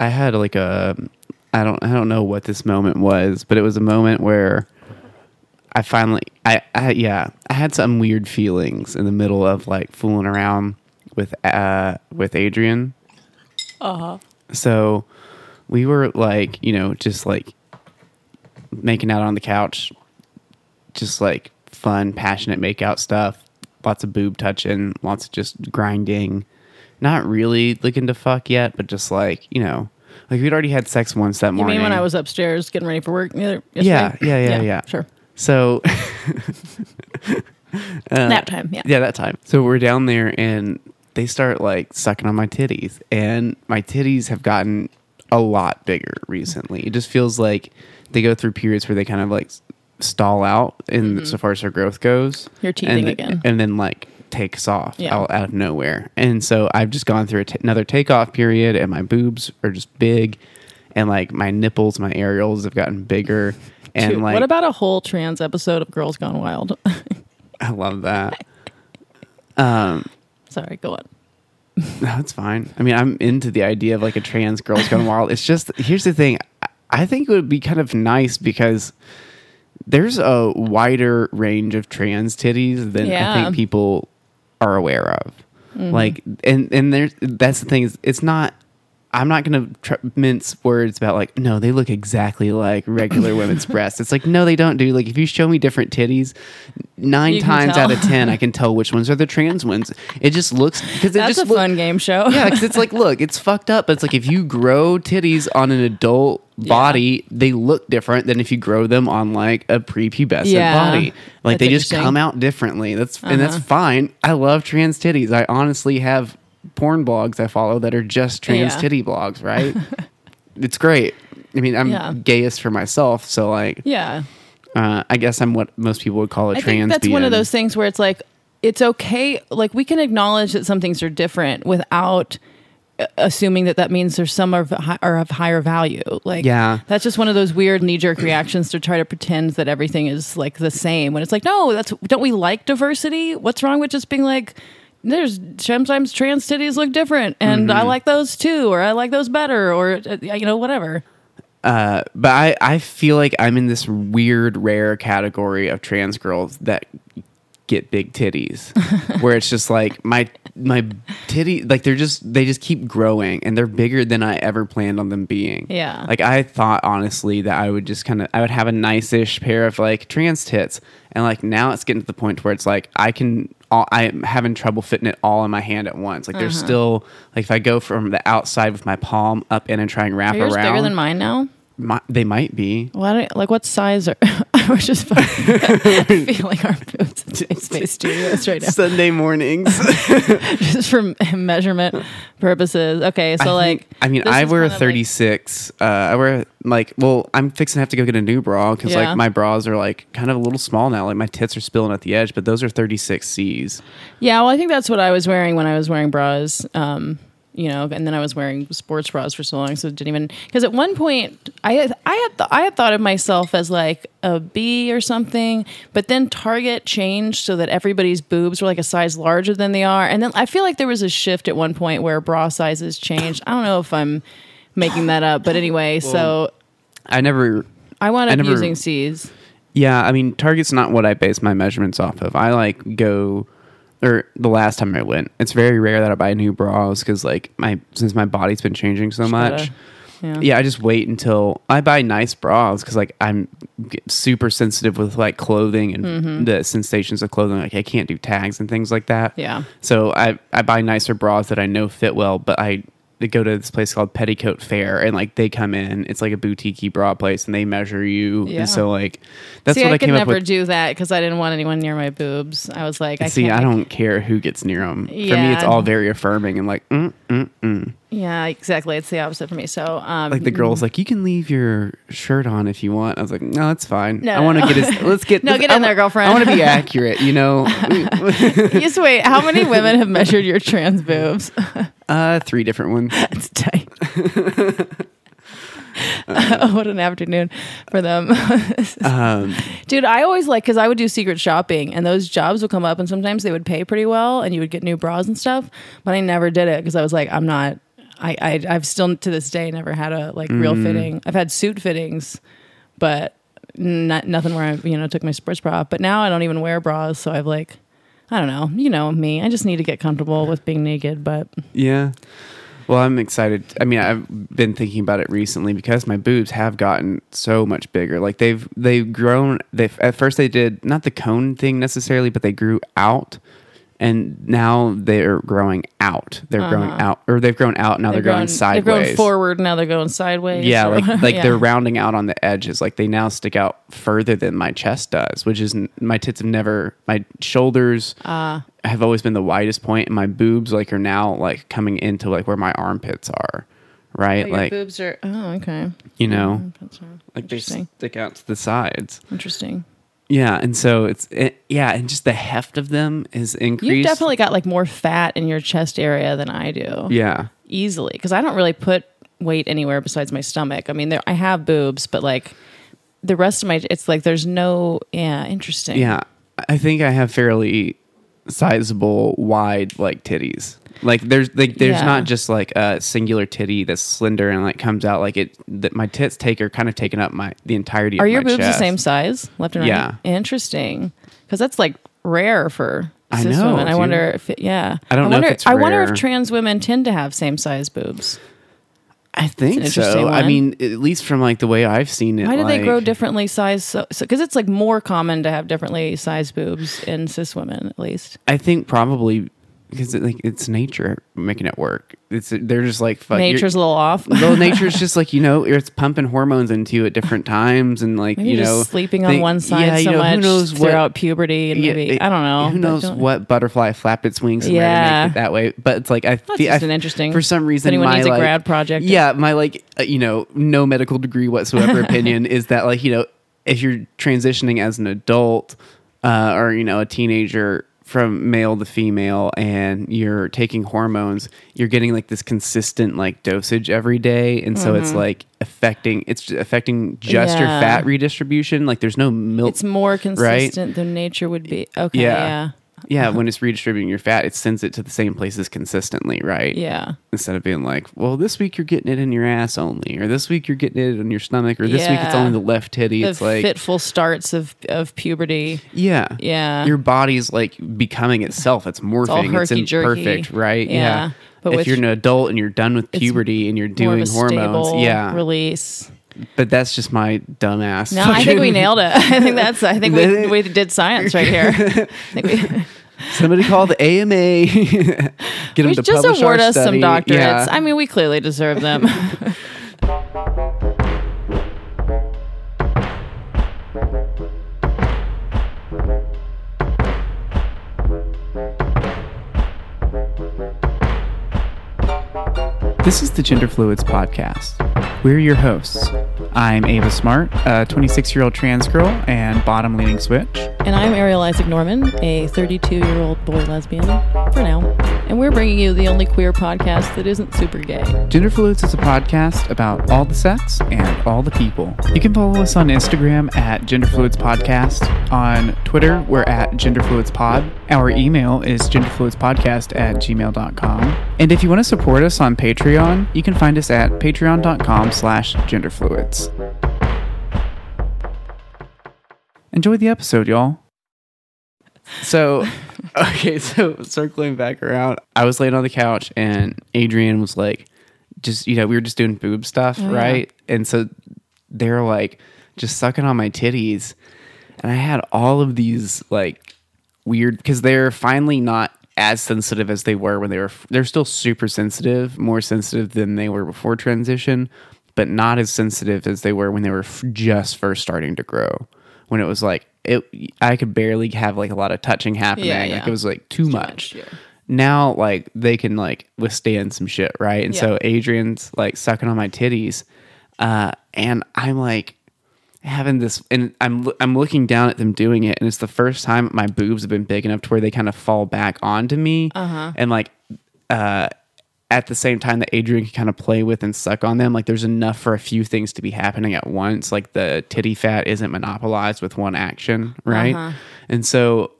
I had like a I don't I don't know what this moment was, but it was a moment where I finally I, I yeah I had some weird feelings in the middle of like fooling around with uh with Adrian. Uh huh. So we were like you know just like making out on the couch, just like fun, passionate makeout stuff. Lots of boob touching, lots of just grinding. Not really looking to fuck yet, but just like you know, like we'd already had sex once that You morning. mean when I was upstairs getting ready for work? other- Yeah, yeah, yeah, yeah. Sure. So Nap time. Yeah. Uh, yeah, that time. So we're down there and they start like sucking on my titties, and my titties have gotten a lot bigger recently. It just feels like they go through periods where they kind of like stall out in so far as their growth goes. Mm-hmm. You're teething and, again. and then like takes off Yeah. out, out of nowhere. And so I've just gone through a t- another takeoff period, and my boobs are just big, and like my nipples, my areolas have gotten bigger. And Dude, like, what about a whole trans episode of Girls Gone Wild? I love that. Um, Sorry, go on. No, it's fine. I mean, I'm into the idea of like a trans girls gone wild. It's just here's the thing. I- I think it would be kind of nice because there's a wider range of trans titties than I Yeah. Mm-hmm. think people are aware of. Mm-hmm. Like, and and there's that's the thing is it's not. I'm not going to tr- mince words about like no, they look exactly like regular women's breasts. It's like no, they don't do. Like if you show me different titties, nine You times out of ten, I can tell which ones are the trans ones. It just looks because it's just a look- fun game show. yeah, because it's like, look, it's fucked up, but it's like if you grow titties on an adult body, they look different than if you grow them on like a prepubescent Yeah, body. Like that's they just. Uh-huh. come out differently. That's and that's fine. I love trans titties. I honestly have porn blogs I follow that are just trans Yeah. titty blogs. Right? it's great. I mean, I'm Yeah. gayest for myself, so like, Yeah. uh, I guess I'm what most people would call a I trans. think that's one of those things where it's like it's okay like we can acknowledge that some things are different without uh, assuming that that means there's some are, are of higher value like Yeah. that's just one of those weird knee-jerk reactions to try to pretend that everything is like the same when it's like no that's don't we like diversity what's wrong with just being like there's sometimes trans titties look different and Mm-hmm. i like those too or i like those better or uh, you know whatever but I, I feel like I'm in this weird, rare category of trans girls that get big titties, where it's just like my my titty, like they're just they just keep growing and they're bigger than I ever planned on them being. Yeah. like I thought honestly that I would just kind of I would have a nice-ish pair of like trans tits, and like now it's getting to the point where it's like I can. All, I'm having trouble fitting it all in my hand at once. Like Uh-huh. there's still like if I go from the outside with my palm up in and try and wrap are yours around, bigger than mine now Mi- they might be. What like what size are I was just feeling our boots in Space Studios right now Sunday mornings. just for measurement purposes. Okay, so I like think- I mean, I wear a kind of like- 36. uh, I wear like, well, I'm fixing to have to go get a new bra because Yeah. like my bras are like kind of a little small now. Like my tits are spilling at the edge, but those are 36 C's. yeah, well, I think that's what I was wearing when I was wearing bras. Um, you know, and then I was wearing sports bras for so long, so it didn't even because at one point I had I had th- I had thought of myself as like a B or something, but then Target changed so that everybody's boobs were like a size larger than they are, and then I feel like there was a shift at one point where bra sizes changed. I don't know if I'm making that up, but anyway, so I never, I wound I up never- using C's. yeah, I mean, Target's not what I base my measurements off of. I like go, or the last time I went, it's very rare that I buy new bras because like my, since my body's been changing so much. yeah. yeah i just wait until i buy nice bras because like i'm super sensitive with like clothing and Mm-hmm. the sensations of clothing like i can't do tags and things like that Yeah. so i i buy nicer bras that i know fit well but i they go to this place called petticoat fair and like they come in it's like a boutique bra place and they measure you Yeah. and so like that's See, what I, i, could came up never with do that because I didn't want anyone near my boobs. I was like, I see i don't care who gets near them for me it's all very affirming and like mm, mm, mm. Yeah, exactly. It's the opposite for me. So, um, like the girl's like you can leave your shirt on if you want i was like no that's fine No, i want to no. get his. let's get No, get I in there, girlfriend. i want to be accurate you know just wait. How many women have measured your trans boobs? uh three different ones That's tight. what an afternoon for them. um Dude, I always like because I would do secret shopping and those jobs would come up and sometimes they would pay pretty well and you would get new bras and stuff. But I never did it because I was like, I'm not. I, I I've still to this day never had a like real Mm. fitting. I've had suit fittings, but not nothing where I you know took my sports bra. off. But now I don't even wear bras, so I've like I don't know. You know me. I just need to get comfortable with being naked. But Yeah. Well, I'm excited. I mean, I've been thinking about it recently because my boobs have gotten so much bigger. Like they've they've grown. They at first they did not the cone thing necessarily, but they grew out, and now they're growing out. They're growing out, or they've grown out. Now they're, going sideways. They're going forward. Now they're going sideways. Yeah, or- like like yeah. they're rounding out on the edges. Like they now stick out further than my chest does, which is my tits have never. My shoulders Ah. have always been the widest point, and my boobs like are now like coming into like where my armpits are, right? Oh, like boobs are. Oh, okay. you know, uh, like they stick out to the sides. Interesting. Yeah, and so it's it, yeah, and just the heft of them is increased. You've definitely got like more fat in your chest area than I do. yeah. easily because I don't really put weight anywhere besides my stomach. I mean, there, I have boobs, but like the rest of my, it's like there's no. Yeah, interesting. Yeah, I think I have fairly sizable, wide like titties. Like there's like there's Yeah. not just like a singular titty that's slender and like comes out like it. That my tits take are kind of taking up my the entirety. Are your boobs chest. the same size, left and right? Yeah. Interesting, because that's like rare for I cis know, women. I dude. wonder if it, yeah. I don't know if wonder, it's I wonder if trans women tend to have same size boobs. I think so. I mean, at least from like the way I've seen it. Why do they grow differently size? So because it's like more common to have differently sized boobs in cis women, at least. I think probably because it, like it's nature making it work. It's they're just like fuck, Nature's a little off. well, nature's just like you know, it's pumping hormones into you at different times, and like Maybe you just know, sleeping on think- one side yeah, you so know, much who knows what, throughout puberty and yeah, maybe it- I don't know. Who knows don't- what butterfly flapped its wings and Yeah. made it that way? But it's like I feel just an interesting- for some reason. anyone my, needs a like- grad project. Yeah, my like uh, you know no medical degree whatsoever opinion is that like you know if you're transitioning as an adult uh, or you know a teenager from male to female and you're taking hormones you're getting like this consistent like dosage every day and so it's like affecting it's affecting just your Mm-hmm. Fat redistribution like there's no milk It's more consistent than nature would be. Okay, Yeah. yeah. Yeah when it's redistributing your fat it sends it to the same places consistently right Yeah. instead of being like, well, this week you're getting it in your ass only, or this week you're getting it in your stomach, or this week it's Yeah. only the left titty. The it's like, fitful starts of, of puberty. yeah, Yeah. your body's like becoming itself. It's morphing. It's, herky-jerky. imperfect, right? Yeah. But if you're an adult and you're done with puberty and you're doing hormones, yeah. Release. But that's just my dumbass. No, I think we nailed it. I think that's. I think we, we did science right here. We, Somebody call the AMA. Get them we to just award us some doctorates. Yeah. I mean, we clearly deserve them. This is the Gender Fluids Podcast. We're your hosts. I'm Ava Smart, a 26 year old trans girl and bottom leaning switch. And I'm Ariel Isaac Norman, a 32 year old boy lesbian, for now. And we're bringing you the only queer podcast that isn't super gay. Gender Fluids is a podcast about all the sex and all the people. You can follow us on Instagram at Gender Fluids Podcast. On Twitter, we're at Gender Fluids Pod. Our email is genderfluidspodcast at gmail.com. And if you want to support us on Patreon, you can find us at patreon.com slash genderfluids. Enjoy the episode, y'all. So, okay, so circling back around, I was laying on the couch and Adrian was like, just, you know, we were just doing boob stuff, Oh, yeah. right? And so they're like just sucking on my titties. And I had all of these like weird, because they're finally not as sensitive as they were when they were, they're still super sensitive, more sensitive than they were before transition, but not as sensitive as they were when they were f- just first starting to grow. When it was like, it, I could barely have like a lot of touching happening. Yeah, Like it was like too, Too much. much, yeah. Now, like they can like withstand some shit, right? And so Adrian's like sucking on my titties, uh, and I'm like having this, and I'm I'm looking down at them doing it, and it's the first time my boobs have been big enough to where they kind of fall back onto me, uh-huh. and like uh, at the same time that Adrian can kind of play with and suck on them, like there's enough for a few things to be happening at once. Like the titty fat isn't monopolized with one action, right? Uh-huh. And so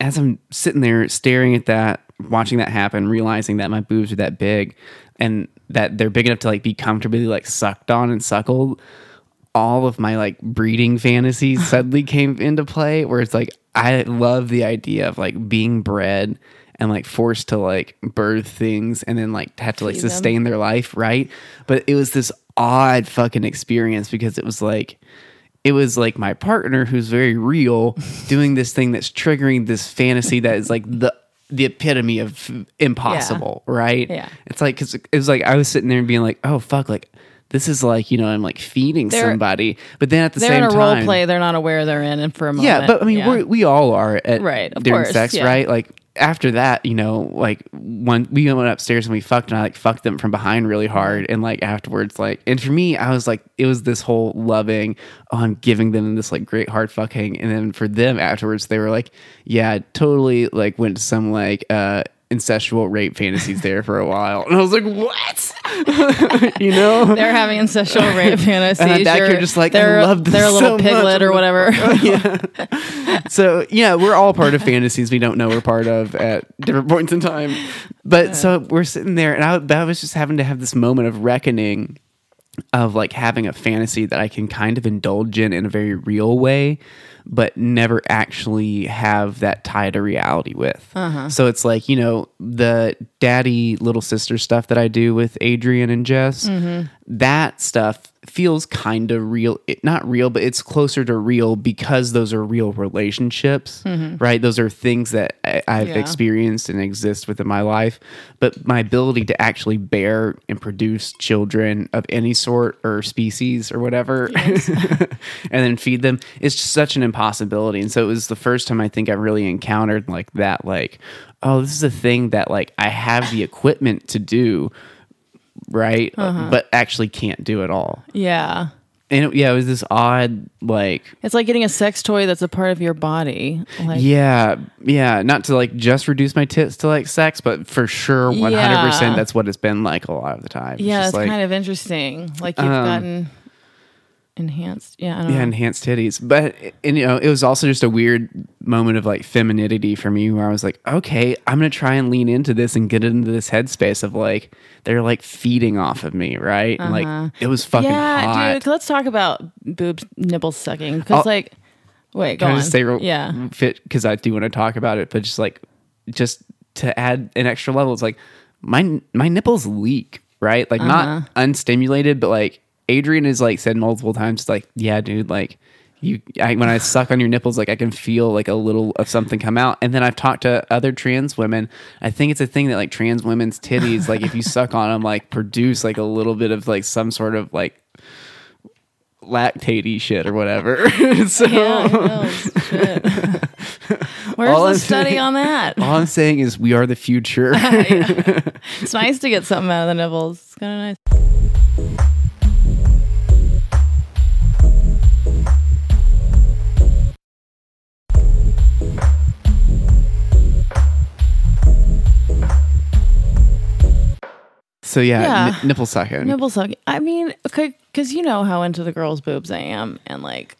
as I'm sitting there staring at that, watching that happen, realizing that my boobs are that big, and that they're big enough to like be comfortably like sucked on and suckled, all of my like breeding fantasies suddenly came into play where it's like I love the idea of like being bred and like forced to like birth things and then like have to like Feed them. sustain their life, right? But it was this odd fucking experience because it was like it was like my partner who's very real doing this thing that's triggering this fantasy that is like the the epitome of impossible, right? Yeah. It's like cuz it was like I was sitting there and being like, "Oh fuck, like this is like, you know, I'm like feeding They're- somebody." But then at the They're same in a time role play they're not aware they're in, and for a moment. yeah, but I mean, yeah. we're, we all are at Right, of during course, sex, yeah. right? Like after that, you know, like when we went upstairs and we fucked, and I like fucked them from behind really hard, and like afterwards, like, and for me, I was like, it was this whole loving. Oh, I'm giving them this like great hard fucking, and then for them afterwards, they were like, yeah, totally, like went to some like uh incestual rape fantasies there for a while, and I was like, what, you know? they're having incestual rape fantasies. I'm back here You're- just like, I they're, love this they're a little so much. piglet or whatever. yeah. so yeah, we're all part of fantasies we don't know we're part of at different points in time. But so we're sitting there, and I, I was just having to have this moment of reckoning of like having a fantasy that I can kind of indulge in in a very real way, but never actually have that tie to reality with. Uh-huh. So it's like you know the daddy little sister stuff that I do with Adrian and Jess. Mm-hmm. That stuff feels kind of real it, not real but it's closer to real because those are real relationships mm-hmm. right? Those are things that I, i've Yeah. experienced and exist within my life. But my ability to actually bear and produce children of any sort or species or whatever and then feed them is just such an impossibility. And so it was the first time i think i really encountered like that like oh this is a thing that like i have the equipment to do right but actually can't do it all yeah. and it, yeah, it was this odd, like, It's like getting a sex toy that's a part of your body. Like, yeah, yeah, not to like just reduce my tits to like sex, but for sure, one hundred Yeah. percent, that's what it's been like a lot of the time. It's yeah, it's like, kind of interesting. Like you've Um, gotten enhanced. Yeah, I don't yeah, know. enhanced titties. But and you know, it was also just a weird moment of like femininity for me, where I was like, okay, I'm gonna try and lean into this and get into this headspace of like they're like feeding off of me, right? And like it was fucking yeah, hot. dude. Let's talk about boobs, nipple sucking. Because like, wait, go Can I on. just say real yeah, fit because I do want to talk about it, but just like just to add an extra level, it's like my my nipples leak, right? Like Uh-huh. not unstimulated, but like Adrian has like said multiple times, like, yeah, dude, like you I, when I suck on your nipples, like I can feel like a little of something come out. And then I've talked to other trans women. I think it's a thing that like trans women's titties, like if you suck on them, like produce like a little bit of like some sort of like lactatey shit or whatever. so yeah. who knows? Shit. Where's All the I'm study saying- on that? all I'm saying is we are the future. It's nice to get something out of the nipples. It's kind of So yeah, Yeah. n- nipple sucking. Nipple sucking. I mean, okay, because you know how into the girls' boobs I am, and like,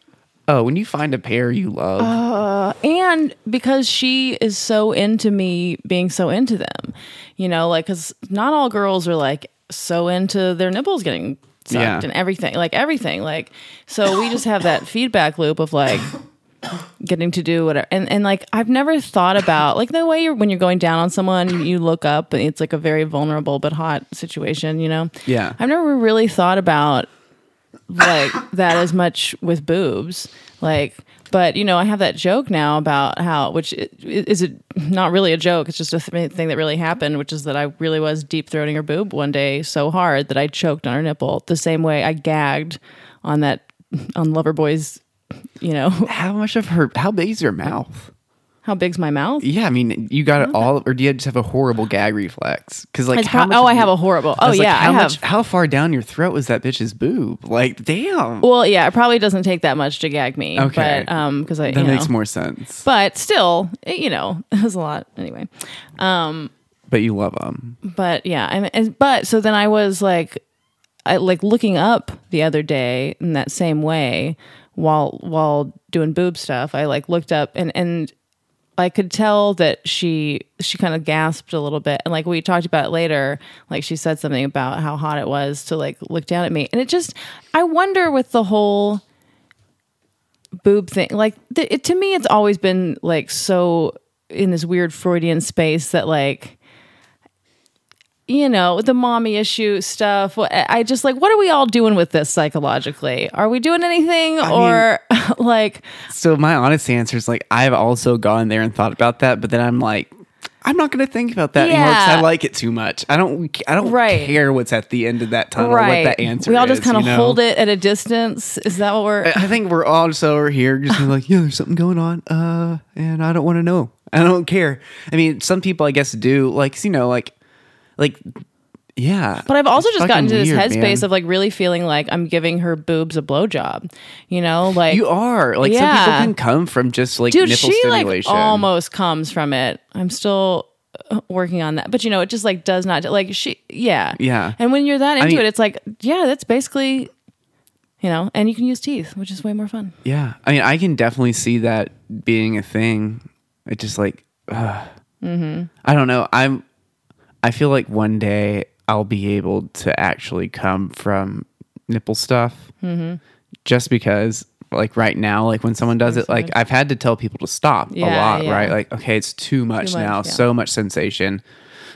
oh, when you find a pair you love, uh, and because she is so into me being so into them, you know, like, because not all girls are like so into their nipples getting sucked Yeah. and everything, like everything, like, so we just have that feedback loop of like getting to do whatever. And, and like i've never thought about like the way you're when you're going down on someone you, you look up and it's like a very vulnerable but hot situation you know? Yeah. i've never really thought about like that as much with boobs. Like but you know i have that joke now about how which is it not really a joke it's just a th- thing that really happened which is that i really was deep throating her boob one day so hard that i choked on her nipple the same way i gagged on that on loverboy's you know how much of her? How big is your mouth? how big's my mouth Yeah, I mean, you got it all, or do you just have a horrible gag reflex? Because like, It's how pro- much oh, of I have your- a horrible. I Oh was like, yeah, how I have. much? How far down your throat was that bitch's boob? Like, damn. well, yeah, it probably doesn't take that much to gag me. Okay. but um, because I that you makes know. more sense. But still, it, you know, it was a lot anyway. Um But you love them. But yeah, I mean, and- but so then I was like, I like looking up the other day in that same way while while doing boob stuff. I like looked up and and I could tell that she she kind of gasped a little bit, and like we talked about later, like she said something about how hot it was to like look down at me, and it just I wonder with the whole boob thing, like th- it, to me, it's always been like so in this weird Freudian space that like you know the mommy issue stuff i just like what are we all doing with this psychologically are we doing anything or like So my honest answer is like I've also gone there and thought about that, but then I'm like, I'm not going to think about that anymore because I like it too much. I don't. I don't Right. care what's at the end of that tunnel. right What that answer. we all just kind of you know? hold it at a distance is that what we're I think we're all just over here, just like, yeah, there's something going on, uh, and I don't want to know. I don't care. I mean, some people, I guess, do. Like, you know, like, like, yeah. But I've also just gotten to this weird, headspace man. of like really feeling like I'm giving her boobs a blowjob. You know, like you are like some people can come from just like dude, nipple she like stimulation. almost comes from it. I'm still uh, working on that, but you know, it just like does not like she. Yeah, Yeah. And when you're that into mean- it, it's like yeah, that's basically. You know, and you can use teeth, which is way more fun. Yeah, I mean, I can definitely see that being a thing. It just like, uh, Mm-hmm. I don't know. I'm. I feel like one day I'll be able to actually come from nipple stuff, Mm-hmm. just because. Like right now, like when someone does it, like I've had to tell people to stop a lot, yeah. right? Like, okay, it's too much, much, now, yeah. so much sensation.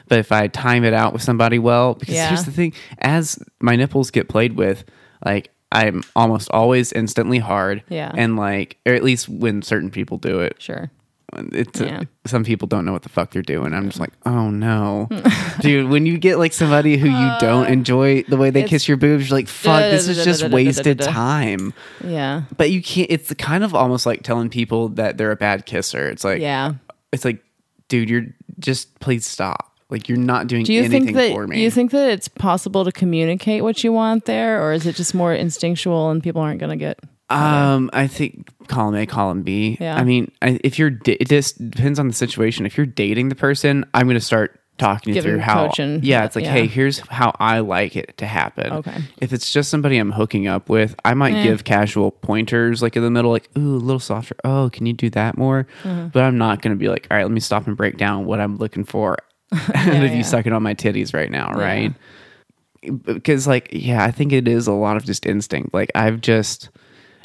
But if I time it out with somebody well, because Yeah. here's the thing: as my nipples get played with, like I'm almost always instantly hard, Yeah. and like, or at least when certain people do it, Sure. It's uh, Yeah. some people don't know what the fuck they're doing. I'm just like, oh no, dude. When you get like somebody who you uh, don't enjoy the way they it's- kiss your boobs, you're like, fuck, this is just wasted time. Yeah. But you can't. It's kind of almost like telling people that they're a bad kisser. It's like, Yeah. it's like, dude, you're just please stop. Like you're not doing Do you anything think that for me. Do you think that it's possible to communicate what you want there, or is it just more instinctual and people aren't going to get? Um, I think column A, column B. Yeah. I mean, I, if you're, da- it just depends on the situation. If you're dating the person, I'm going to start talking you Giving through how. coaching. Yeah, it's like, Yeah. hey, here's how I like it to happen. Okay. If it's just somebody I'm hooking up with, I might Eh. give casual pointers, like in the middle, like, ooh, a little softer. Oh, can you do that more? Mm-hmm. But I'm not going to be like, all right, let me stop and break down what I'm looking for. and if yeah. you it on my titties right now, right? Because, like, yeah, I think it is a lot of just instinct. Like, I've just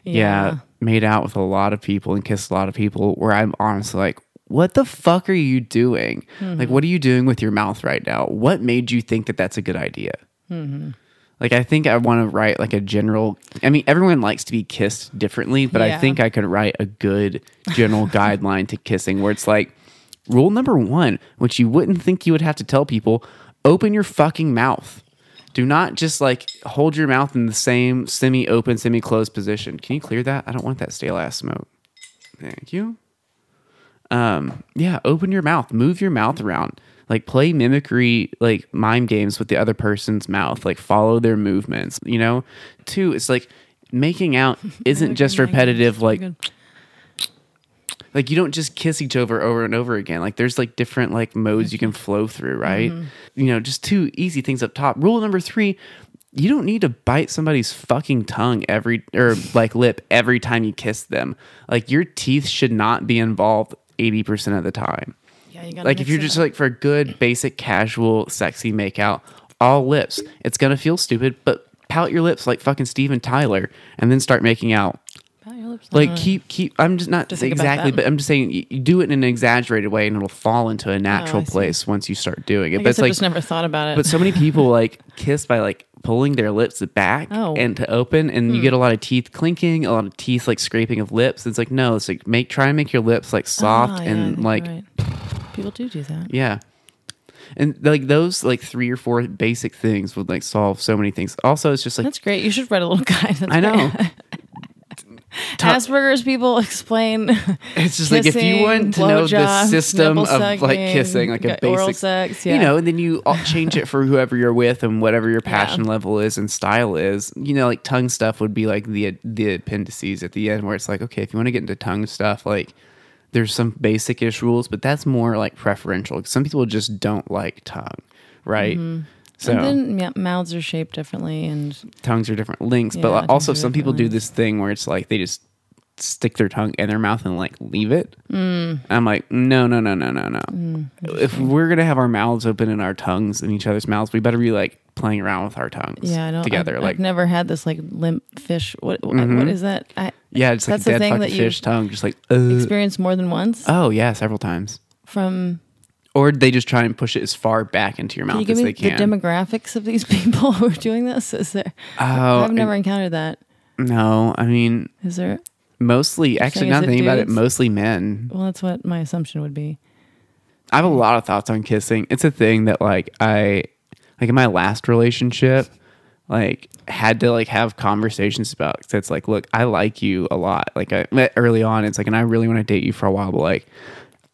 yeah. Yeah. made out with a lot of people and kissed a lot of people where I'm honestly like, what the fuck are you doing? Like, what are you doing with your mouth right now? What made you think that that's a good idea? Mm-hmm. Like, I think I want to write like a general. I mean, everyone likes to be kissed differently, but I think I could write a good general guideline to kissing where it's like, rule number one, which you wouldn't think you would have to tell people open your fucking mouth. Do not just like hold your mouth in the same semi open, semi closed position. Can you clear that? I don't want that stale ass smoke. Thank you. Um, yeah, open your mouth, move your mouth around. Like play mimicry, like mime games with the other person's mouth. Like follow their movements. You know. Two, it's like making out isn't just repetitive. Like like you don't just kiss each other over and over again. Like there's like different like modes you can flow through right? Mm-hmm. You know just two easy things up top. Rule number three you don't need to bite somebody's fucking tongue every or like lip every time you kiss them. Like your teeth should not be involved 80% of the time. Yeah, you gotta like if you're just up. like for a good basic casual sexy makeout all lips. It's gonna feel stupid but pout your lips like fucking steven tyler and then start making out lips. like Uh, keep keep i'm just not about exactly but i'm just saying you, you do it in an exaggerated way and it'll fall into a natural Oh, see. place once you start doing it I but guess it's I like just never thought about it. but so many people like kiss by like pulling their lips back Oh. and to open and you get a lot of teeth clinking a lot of teeth like scraping of lips it's like no it's like make try and make your lips like soft Ah, yeah, and like right. people do do that. yeah. And like those like three or four basic things would like solve so many things. Also, it's just like That's great. You should write a little guide. That's I know. great. Asperger's people explain. It's just like if you want to know the system of like kissing, like a basic, sex, you know, and then you all change it for whoever you're with and whatever your passion level is and style is. You know, like tongue stuff would be like the the appendices at the end, where it's like, okay, if you want to get into tongue stuff, like there's some basic ish rules, but that's more like preferential. Some people just don't like tongue, right? Mm-hmm. So and then yeah, mouths are shaped differently, and tongues are different lengths. Yeah, but also some people do this thing where it's like they just stick their tongue in their mouth and like leave it. Mm. I'm like, no, no, no, no, no, no. Mm, if we're gonna have our mouths open and our tongues in each other's mouths, we better be like playing around with our tongues. Yeah, I don't. together. I've, like, Mm-hmm. I've never had this like limp fish. What what, what is that? I yeah, it's like that's the dead thing fucking that you fish tongue, just like. Uh, experienced more than once oh yeah, several times. from. Or they just try and push it as far back into your Can mouth you give as they the demographics of these people who are doing this? Is there? oh, I've never encountered that. no, I mean Is there? mostly. Actually, now thinking about it, mostly men. Well, that's what my assumption would be. I have a lot of thoughts on kissing. It's a thing that like I like in my last relationship, like had to like have conversations about. Cause it's like, look, I like you a lot. Like I met early on, it's like, and I really want to date you for a while, but like,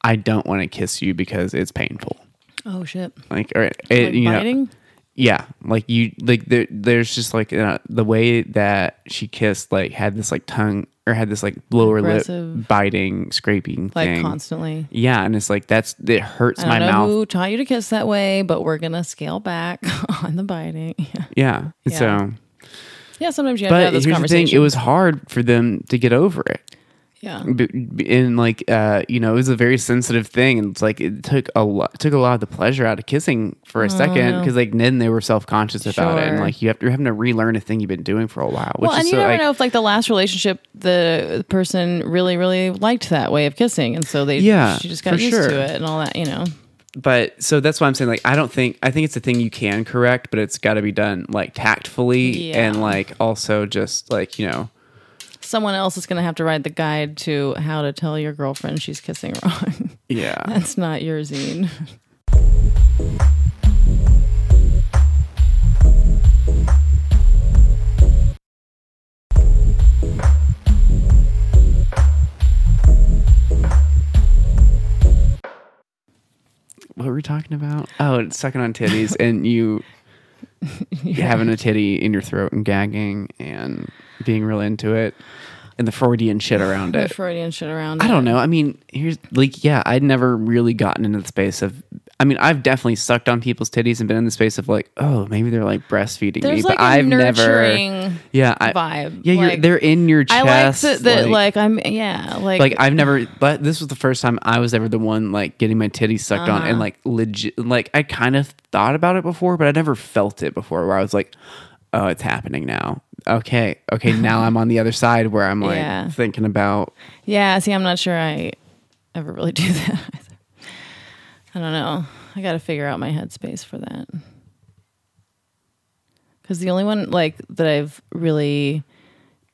I don't want to kiss you because it's painful. Oh shit! Like, or it, Like you know, biting. yeah, like you, like there, there's just like uh, the way that she kissed, like had this like tongue or had this like lower Aggressive. lip biting, scraping like thing. constantly. Yeah, and it's like that's it hurts I my know mouth. who taught you to kiss that way, but we're gonna scale back on the biting. Yeah, Yeah. Yeah. So, yeah sometimes you have to but have here's this the thing: conversation. it was hard for them to get over it. Yeah. And like, uh, you know, it was a very sensitive thing, and it's like it took a lot, took a lot of the pleasure out of kissing for a second Oh, no. because like then they were self conscious about it, and like you have you're having to relearn a thing you've been doing for a while. Which Well, is and you so, never like, know if like the last relationship, the person really, really liked that way of kissing, and so they, Yeah, she just got used sure. to it and all that, you know. but so that's why I'm saying like I don't think I think it's a thing you can correct, but it's got to be done like tactfully Yeah. and like also just like you know. Someone else is going to have to write the guide to how to tell your girlfriend she's kissing wrong. Yeah. That's not your zine. what were we talking about? Oh, it's sucking on titties and you having a titty in your throat and gagging and being real into it and the Freudian shit around it. The. Freudian shit around. It. I it. don't know. I mean, here's like, yeah, I'd never really gotten into the space of. I mean, I've definitely sucked on people's titties and been in the space of like, oh, maybe they're like breastfeeding There's me, like but I've never. Yeah, I, vibe. Yeah, you're, Like, they're in your chest. I like that, that like, I'm yeah like like I've never but this was the first time I was ever the one like getting my titties sucked on Uh-huh. and like legit like I kind of thought about it before but I never felt it before where I was like oh it's happening now okay okay now I'm on the other side where I'm like Yeah. thinking about yeah. See, I'm not sure I ever really do that. Either. I don't know. I got to figure out my headspace for that. Because the only one like that I've really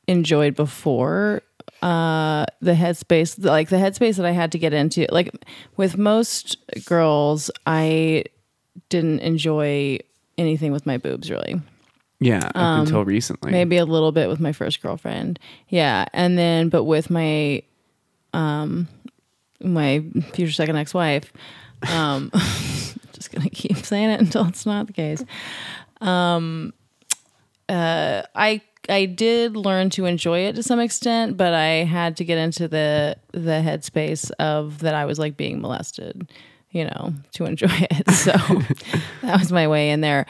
enjoyed before uh the headspace like the headspace that I had to get into like with most girls I didn't enjoy anything with my boobs really yeah up until recently. Um, maybe a little bit with my first girlfriend. Yeah and then but with my um my future second ex-wife um just gonna keep saying it until it's not the case. Um uh i i did learn to enjoy it to some extent but i had to get into the the headspace of that i was like being molested you know to enjoy it so that was my way in there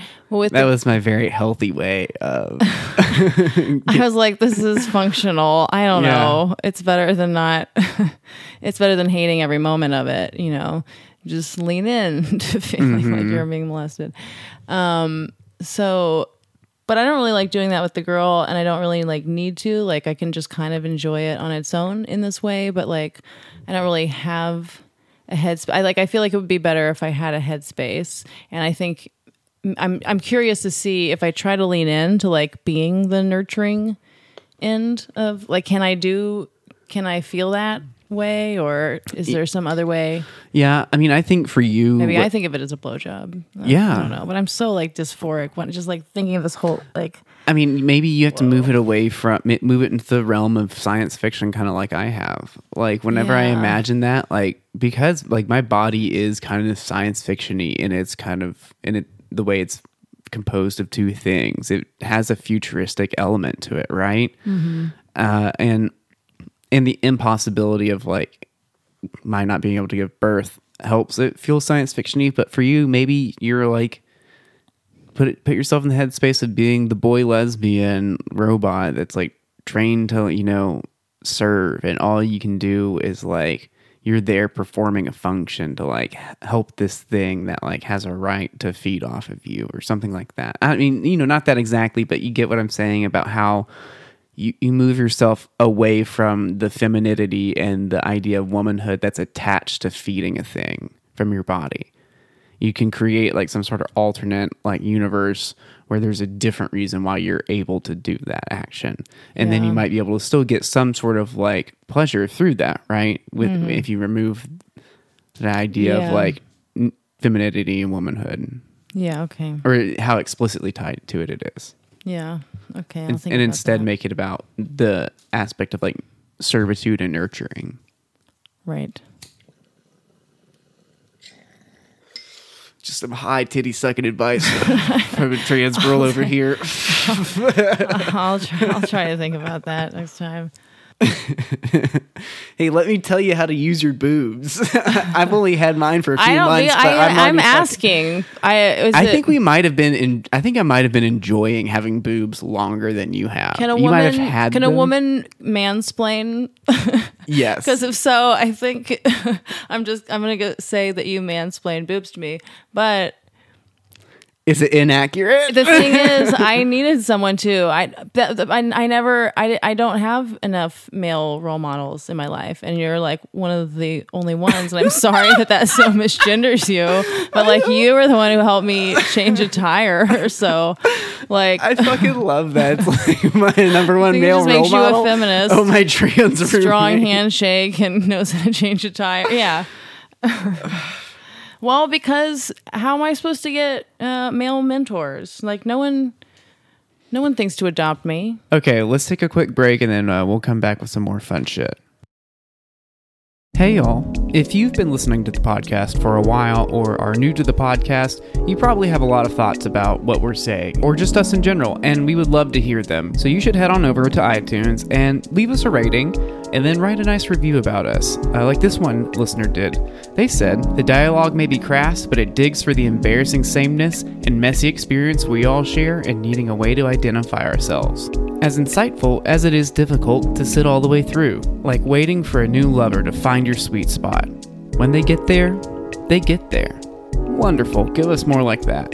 that the was my very healthy way of I was like, this is functional. I don't Yeah. know. It's better than not. it's better than hating every moment of it. You know, just lean in to feeling like Mm-hmm. you're being molested. Um, so, but I don't really like doing that with the girl, and I don't really like need to. Like, I can just kind of enjoy it on its own in this way, but like, I don't really have a headspace. I like. I feel like it would be better if I had a headspace, and I think mm, I'm I'm curious to see if I try to lean in to like being the nurturing end of like can I do can I feel that way or is there some other way? yeah I mean I think for you Maybe what- I think of it as a blowjob. Yeah. I don't know, but I'm so like dysphoric when just like thinking of this whole like I mean, maybe you have to move it away from move it into the realm of science fiction, kind of like I have. Like whenever I imagine that, like because like my body is kind of science fictiony, and it's kind of in it the way it's composed of two things. It has a futuristic element to it, right? Uh, and and the impossibility of like my not being able to give birth helps it feel science fictiony. But for you, maybe you're like put it put yourself in the headspace of being the boy lesbian robot that's like trained to you know serve and all you can do is like you're there performing a function to like help this thing that like has a right to feed off of you or something like that. I mean, you know, not that exactly, but you get what I'm saying about how you, you move yourself away from the femininity and the idea of womanhood that's attached to feeding a thing from your body. You can create like some sort of alternate like universe where there's a different reason why you're able to do that action. And then you might be able to still get some sort of like pleasure through that, right? With if you remove the idea Mm-hmm. Yeah. of like femininity and womanhood Yeah. Okay. or how explicitly tied to it it is Yeah. Okay. I'll and, think and about instead that. make it about the aspect of like servitude and nurturing. right. Just some high titty sucking advice from a trans girl over here. I'll try, I'll try to think about that next time. Hey, let me tell you how to use your boobs. I've only had mine for a few I don't. months, but I, I'm, I'm, already fucking- asking. I. I it- think we might have been in. I think I might have been enjoying having boobs longer than you have. Can a you might woman? have had Can a woman mansplain? Yes. Because if so, I think I'm just. I'm gonna go say that you mansplain boobs to me. But Is it inaccurate? the thing is, I needed someone to. I, that, I, I never. I, I don't have enough male role models in my life, and you're like one of the only ones. And I'm sorry that that so misgenders you, but like you were the one who helped me change a tire. So, like, I fucking love that. It's like my number one male just role makes you a model. feminist. Oh, my trans strong roommate. handshake and knows how to change a tire. Yeah. well, because how am I supposed to get uh, male mentors? Like no one, no one thinks to adopt me. Okay, let's take a quick break and then uh, we'll come back with some more fun shit. Hey, y'all. If you've been listening to the podcast for a while or are new to the podcast, you probably have a lot of thoughts about what we're saying, or just us in general, and we would love to hear them. So you should head on over to iTunes and leave us a rating, and then write a nice review about us, uh, like this one listener did. They said, The dialogue may be crass, but it digs for the embarrassing sameness and messy experience we all share in needing a way to identify ourselves. As insightful as it is difficult to sit all the way through, like waiting for a new lover to find your sweet spot. When they get there, they get there. Wonderful. Give us more like that.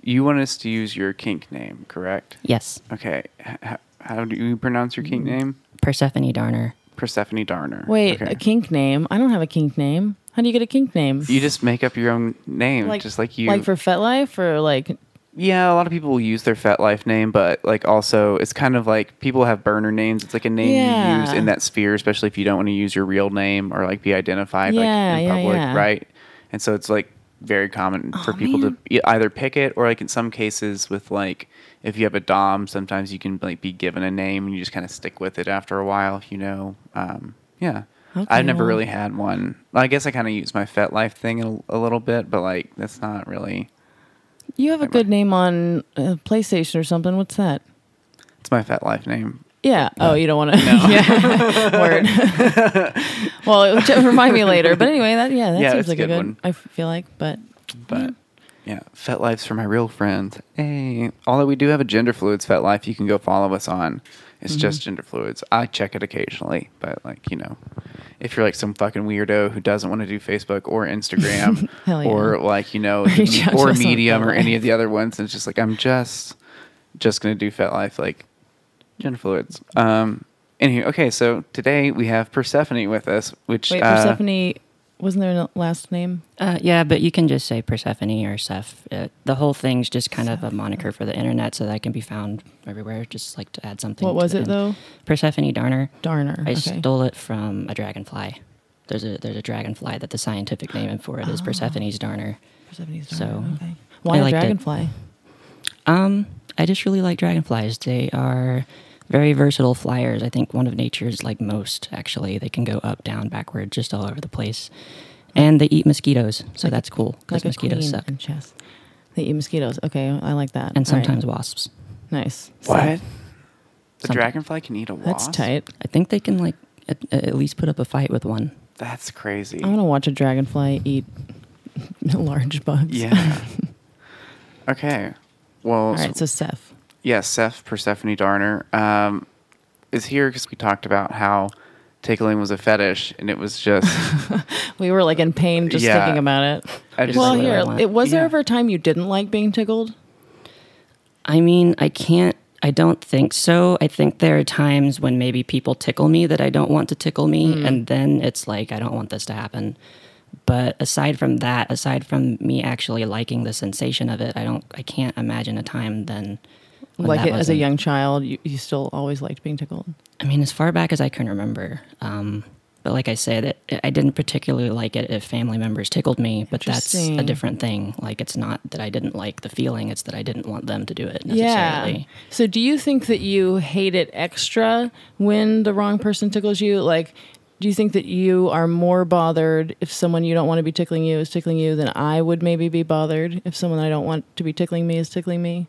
You want us to use your kink name, correct? Yes, Okay. H- how do you pronounce your kink name? Persephone Darner. Persephone Darner. Wait, Okay. a kink name? I don't have a kink name. How do you get a kink name? You just make up your own name, just like you. like for FetLife or like Yeah, a lot of people will use their FetLife name, but like also it's kind of like people have burner names. It's like a name you use in that sphere, especially if you don't want to use your real name or like be identified Yeah, like in yeah, public, yeah. right? And so it's like very common for Oh, people man. to either pick it or like in some cases with like if you have a dom, sometimes you can like be given a name and you just kind of stick with it after a while you know. Um, yeah. Okay, I've never well- really had one. I guess I kind of use my FetLife thing a, a little bit, but like that's not really. You have a good name on uh, PlayStation or something. What's that? It's my FetLife name. Yeah. Oh, you don't want to. yeah. Word. well, it would remind me later. But anyway, that yeah, that Yeah, seems it's a like a good one. I feel like, but But yeah, FetLife's for my real friends. Hey, although we do have a Gender Fluids FetLife, you can go follow us on. It's Mm-hmm. just Gender Fluids. I check it occasionally, but like you know, if you're like some fucking weirdo who doesn't want to do Facebook or Instagram yeah. or like you know or Medium or any of the other ones, And it's just like I'm just just gonna do FetLife like Jennifer Fluids. Um. Anyway, okay, so today we have Persephone with us, which wait, uh, Persephone wasn't there a last name? Uh, yeah, but you can just say Persephone or Seth. Uh, the whole thing's just kind of a moniker for the internet, so that I can be found everywhere. Just like to add something. What was it end. though? Persephone Darner. Darner. I okay. stole it from a dragonfly. There's a there's a dragonfly that the scientific name for it is Persephone's Darner. Persephone's so, Darner. okay. Why a liked it. dragonfly? Um, I just really like dragonflies. They are very versatile flyers. I think one of nature's like most actually. They can go up, down, backward, just all over the place. And they eat mosquitoes, so that's cool because Like a mosquitoes queen suck. in chess. They eat mosquitoes. Okay, I like that. And All right. sometimes wasps. nice. what? The Some- dragonfly can eat a wasp. That's tight. I think they can like at, at least put up a fight with one. That's crazy. I want to watch a dragonfly eat large bugs. Yeah. okay. Well, all right. so- So Seth. Yes, Seth Persephone Darner um, is here because we talked about how tickling was a fetish, and it was just We were like in pain just Yeah. thinking about it. Just Well, here, it was there Yeah. ever a time you didn't like being tickled? I mean, I can't. I don't think so. I think there are times when maybe people tickle me that I don't want to tickle me, and then it's like I don't want this to happen. But aside from that, aside from me actually liking the sensation of it, I don't. I can't imagine a time then. Like it, as a young child, you, you still always liked being tickled. I mean, as far back as I can remember. Um, but like I said, it, I didn't particularly like it if family members tickled me. But that's a different thing. Like it's not that I didn't like the feeling; it's that I didn't want them to do it Yeah. So, do you think that you hate it extra when the wrong person tickles you? Like, do you think that you are more bothered if someone you don't want to be tickling you is tickling you than I would maybe be bothered if someone I don't want to be tickling me is tickling me?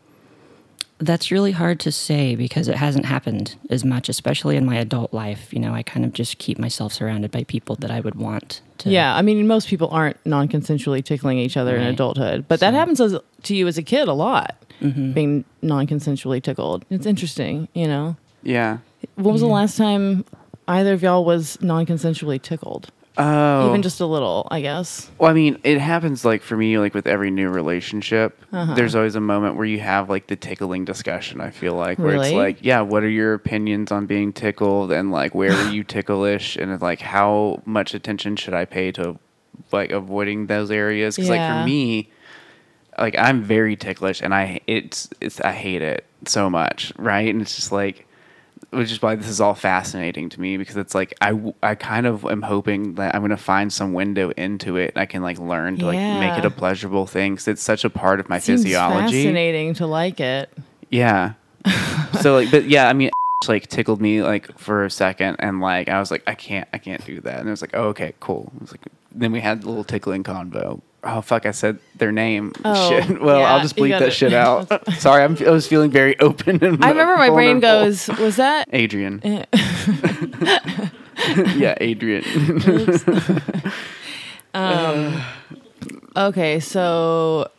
That's really hard to say because it hasn't happened as much, especially in my adult life. You know, I kind of just keep myself surrounded by people that I would want to. Yeah, I mean, most people aren't non-consensually tickling each other in adulthood, but that happens as, to you as a kid a lot, Mhm. being non-consensually tickled. It's interesting, you know. yeah. When was the last time either of y'all was non-consensually tickled? Oh, Even just a little, I guess. Well, I mean, it happens like for me, like with every new relationship. Uh-huh. There's always a moment where you have like the tickling discussion. I feel like where it's like, yeah, what are your opinions on being tickled, and like where are you ticklish, and like how much attention should I pay to like avoiding those areas? Because like for me, like I'm very ticklish, and I it's it's I hate it so much, right? And it's just like which is why this is all fascinating to me because it's like I, I kind of am hoping that I'm going to find some window into it and I can like learn to like make it a pleasurable thing because it's such a part of my Seems physiology. fascinating to like it. Yeah. so like, but yeah, I mean, like tickled me like for a second and like I was like, I can't, I can't do that. And it was like, oh, okay, cool. It was like, then we had a little tickling convo. Oh fuck! I said their name. Oh, shit. Well, yeah, I'll just bleep that shit out. Sorry, I'm, I was feeling very open. And I remember my brain goes, was that? Adrian. yeah, Adrian. Okay, so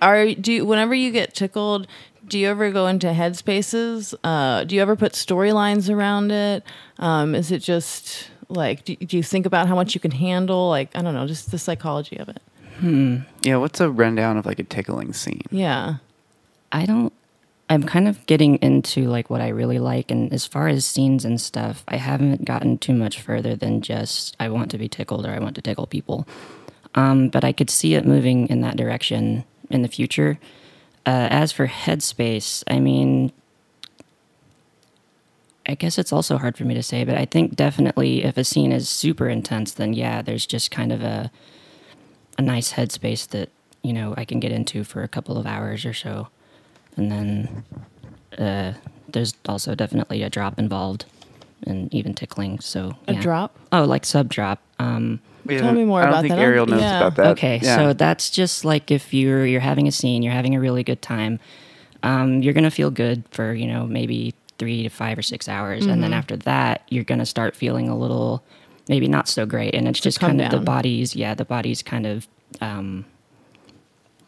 are do you, whenever you get tickled, do you ever go into headspaces? Uh, do you ever put storylines around it? Um, is it just like do, do you think about how much you can handle? Like I don't know, just the psychology of it. Yeah, what's a rundown of like a tickling scene? Yeah. I don't. I'm kind of getting into like what I really like, and as far as scenes and stuff, I haven't gotten too much further than just I want to be tickled or I want to tickle people. Um, but I could see it moving in that direction in the future. Uh, as for headspace, I mean, I guess it's also hard for me to say, but I think definitely if a scene is super intense, then yeah, there's just kind of a a nice headspace that you know I can get into for a couple of hours or so, and then uh, there's also definitely a drop involved, and even tickling. So A drop? Oh, like sub drop. Um, We Tell me more I about that. I don't about think that. Ariel knows Yeah. about that. Okay, Yeah. so that's just like if you're you're having a scene, you're having a really good time. Um, you're gonna feel good for you know maybe three to five or six hours, and then Mm-hmm. after that, you're gonna start feeling a little maybe not so great, and it's just come kind of the down. body's yeah the body's kind of um,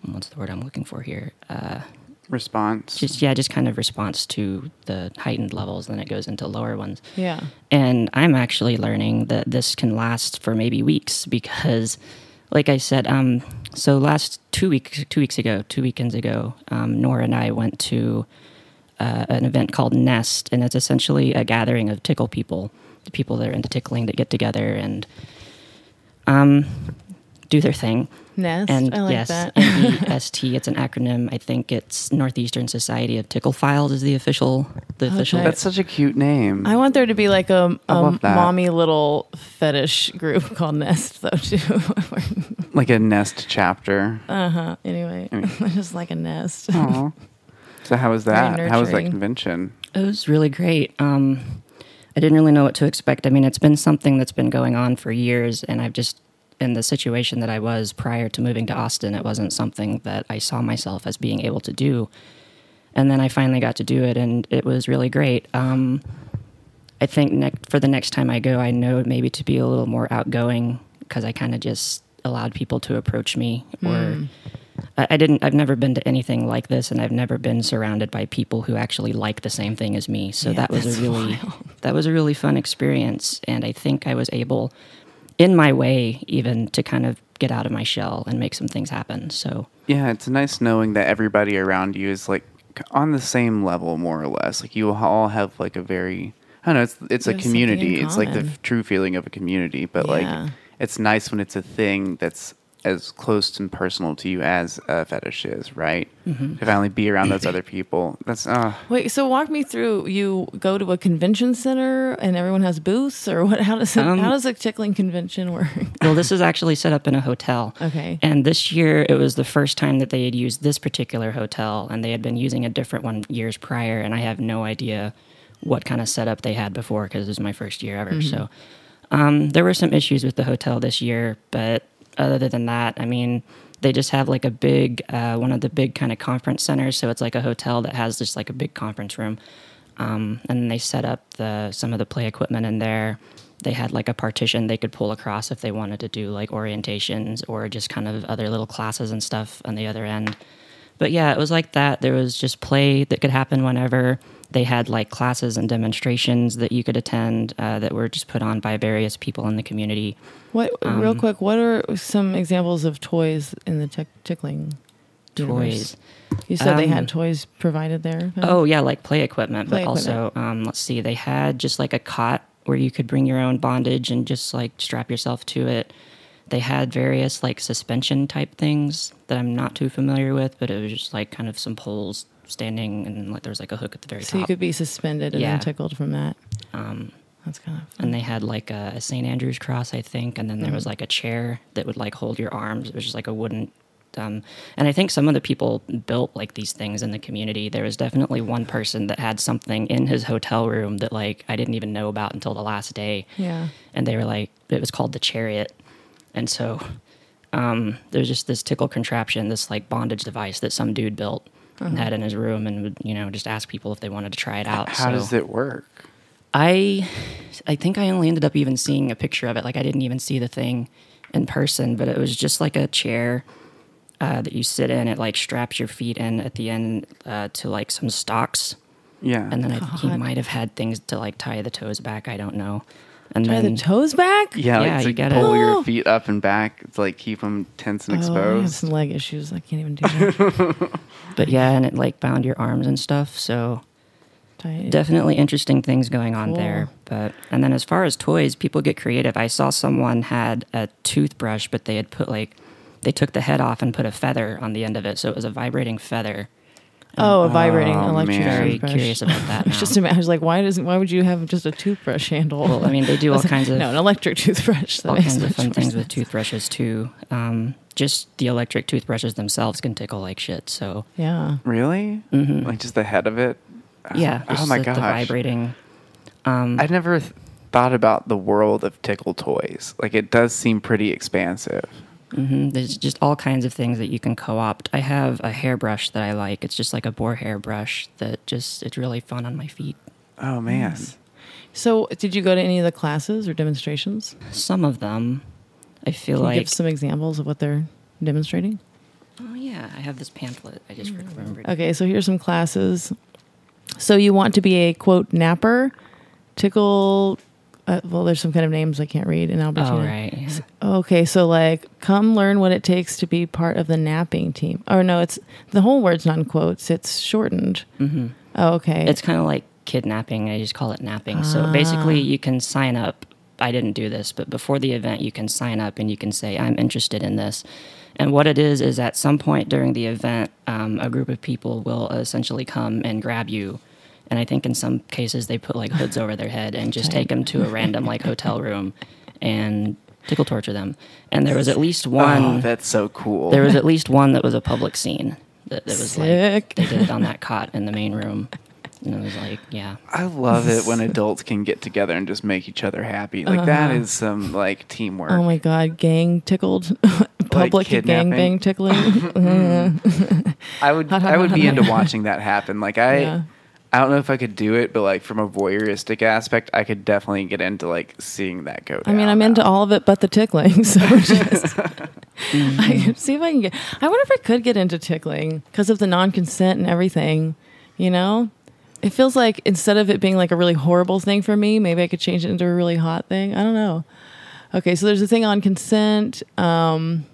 what's the word I'm looking for here? Uh, response. just yeah, just kind of response to the heightened levels, then it goes into lower ones. Yeah. And I'm actually learning that this can last for maybe weeks because, like I said, um, so last two weeks, two weeks ago, two weekends ago, um, Nora and I went to uh, an event called Nest, and it's essentially a gathering of tickle people, the people that are into tickling that get together and um, do their thing. Nest. And I like yes, that. NEST. It's an acronym. I think it's Northeastern Society of Tickle Files is the official the official. That's such a cute name. I want there to be like a, I a love that. mommy little fetish group called Nest though too. like a nest chapter. uh huh. Anyway, I just like a nest. Aw. So how was that? How was that convention? It was really great. Um, I didn't really know what to expect. I mean, it's been something that's been going on for years, and I've just, in the situation that I was prior to moving to Austin, it wasn't something that I saw myself as being able to do. And then I finally got to do it, and it was really great. Um, I think for the next time I go, I know maybe to be a little more outgoing because I kind of just allowed people to approach me or. I, I didn't. I've never been to anything like this, and I've never been surrounded by people who actually like the same thing as me. So Yeah, that was a really wild. that was a really fun experience, and I think I was able, in my way, even to kind of get out of my shell and make some things happen. So Yeah, it's nice knowing that everybody around you is like on the same level, more or less. Like you all have like a very, I don't know, it's it's You a have something in community. It's like the f- true feeling of a community. But Yeah. like, it's nice when it's a thing that's as close and personal to you as a fetish is, right? Mm-hmm. To finally be around those other people. That's uh Wait, so walk me through. You go to a convention center and everyone has booths, or what? How does it, Um, how does a tickling convention work? well, this is actually set up in a hotel. Okay. And this year, it was the first time that they had used this particular hotel, and they had been using a different one years prior. And I have no idea what kind of setup they had before because it was my first year ever. So um, there were some issues with the hotel this year, but other than that, I mean, they just have like a big, uh, one of the big kind of conference centers. So it's like a hotel that has just like a big conference room. Um, and they set up the some of the play equipment in there. They had like a partition they could pull across if they wanted to do like orientations or just kind of other little classes and stuff on the other end. But yeah, it was like that. There was just play that could happen whenever. They had like classes and demonstrations that you could attend uh, that were just put on by various people in the community. What? real Um, quick, what are some examples of toys in the tick tickling? universe? Toys. You said they Um, had toys provided there. Oh yeah, like play equipment, Play but also um, let's see, they had just like a cot where you could bring your own bondage and just like strap yourself to it. They had various like suspension type things that I'm not too familiar with, but it was just like kind of some poles standing and like there was like a hook at the very so top. So you could be suspended and Yeah. then tickled from that. um, That's kind of fun. and they had like a, a St. Andrew's cross, I think, and then there Mm-hmm. was like a chair that would like hold your arms. It was just like a wooden. Um, and I think some of the people built like these things in the community. There was definitely one person that had something in his hotel room that like I didn't even know about until the last day. Yeah. And they were like, it was called the chariot, and so um, there's just this tickle contraption, this like bondage device that some dude built Uh-huh. and had in his room, and would you know just ask people if they wanted to try it out. how So- does it work? I I think I only ended up even seeing a picture of it. Like I didn't even see the thing in person, but it was just like a chair uh, that you sit in. It like straps your feet in at the end uh, to like some stocks, Yeah. and then I think he might have had things to like tie the toes back. I don't know. And Try then the toes back. yeah, yeah, you like gotta- pull Oh. your feet up and back. It's like keep them tense and Oh, I have exposed. some leg issues. I can't even do that. but yeah, and it like bound your arms and stuff. So Tight. definitely interesting things going on Cool. there. But and then as far as toys, people get creative. I saw someone had a toothbrush, but they had put like they took the head off and put a feather on the end of it, so it was a vibrating feather. Oh, a vibrating Oh, electric man. Very toothbrush. curious about that. I was now. just ima- I was like, why doesn't? why would you have just a toothbrush handle? well, I mean, they do all kinds of no, an electric toothbrush. That all makes kinds of fun more things with toothbrushes too. Um, just the electric toothbrushes themselves can tickle like shit. So Yeah. really? Mhm. Like just the head of it? yeah, Oh just my god, the vibrating. Um, I never th- thought about the world of tickle toys. Like it does seem pretty expansive. Hmm There's just all kinds of things that you can co-opt. I have a hairbrush that I like. It's just like a boar hair brush that just it's really fun on my feet. Oh man. So, did you go to any of the classes or demonstrations? Some of them, I feel Can you like. give some examples of what they're demonstrating? oh yeah, I have this pamphlet. I just remembered. Okay, so here's some classes. So you want to be a quote napper, tickle. Uh, well, there's some kind of names I can't read in Albertina. Oh right. Okay, so like, come learn what it takes to be part of the napping team. Or no, it's the whole word's not in quotes. It's shortened. hmm Oh, okay. It's kind of like kidnapping. I just call it napping. So basically, you can sign up. I didn't do this, but before the event, you can sign up and you can say, I'm interested in this. And what it is, is at some point during the event, um, a group of people will essentially come and grab you. And I think in some cases, they put like hoods over their head and just take them to a random like hotel room and tickle torture them. And there was at least one. oh, that's so cool. There was at least one that was a public scene. That, that was like they did it on that cot in the main room, and it was like, yeah, I love it when adults can get together and just make each other happy. Like that is some like teamwork. Uh-huh. oh my god, gang tickled, public gang bang tickling. I would Hot, hot, I would be into watching that happen. Like I Yeah. I don't know if I could do it, but like from a voyeuristic aspect, I could definitely get into like seeing that go down. I mean, I'm into all of it but the tickling. So just, I see if I can get. I wonder if I could get into tickling because of the non-consent and everything. You know, it feels like instead of it being like a really horrible thing for me, maybe I could change it into a really hot thing. I don't know. Okay, so there's a thing on consent. Um,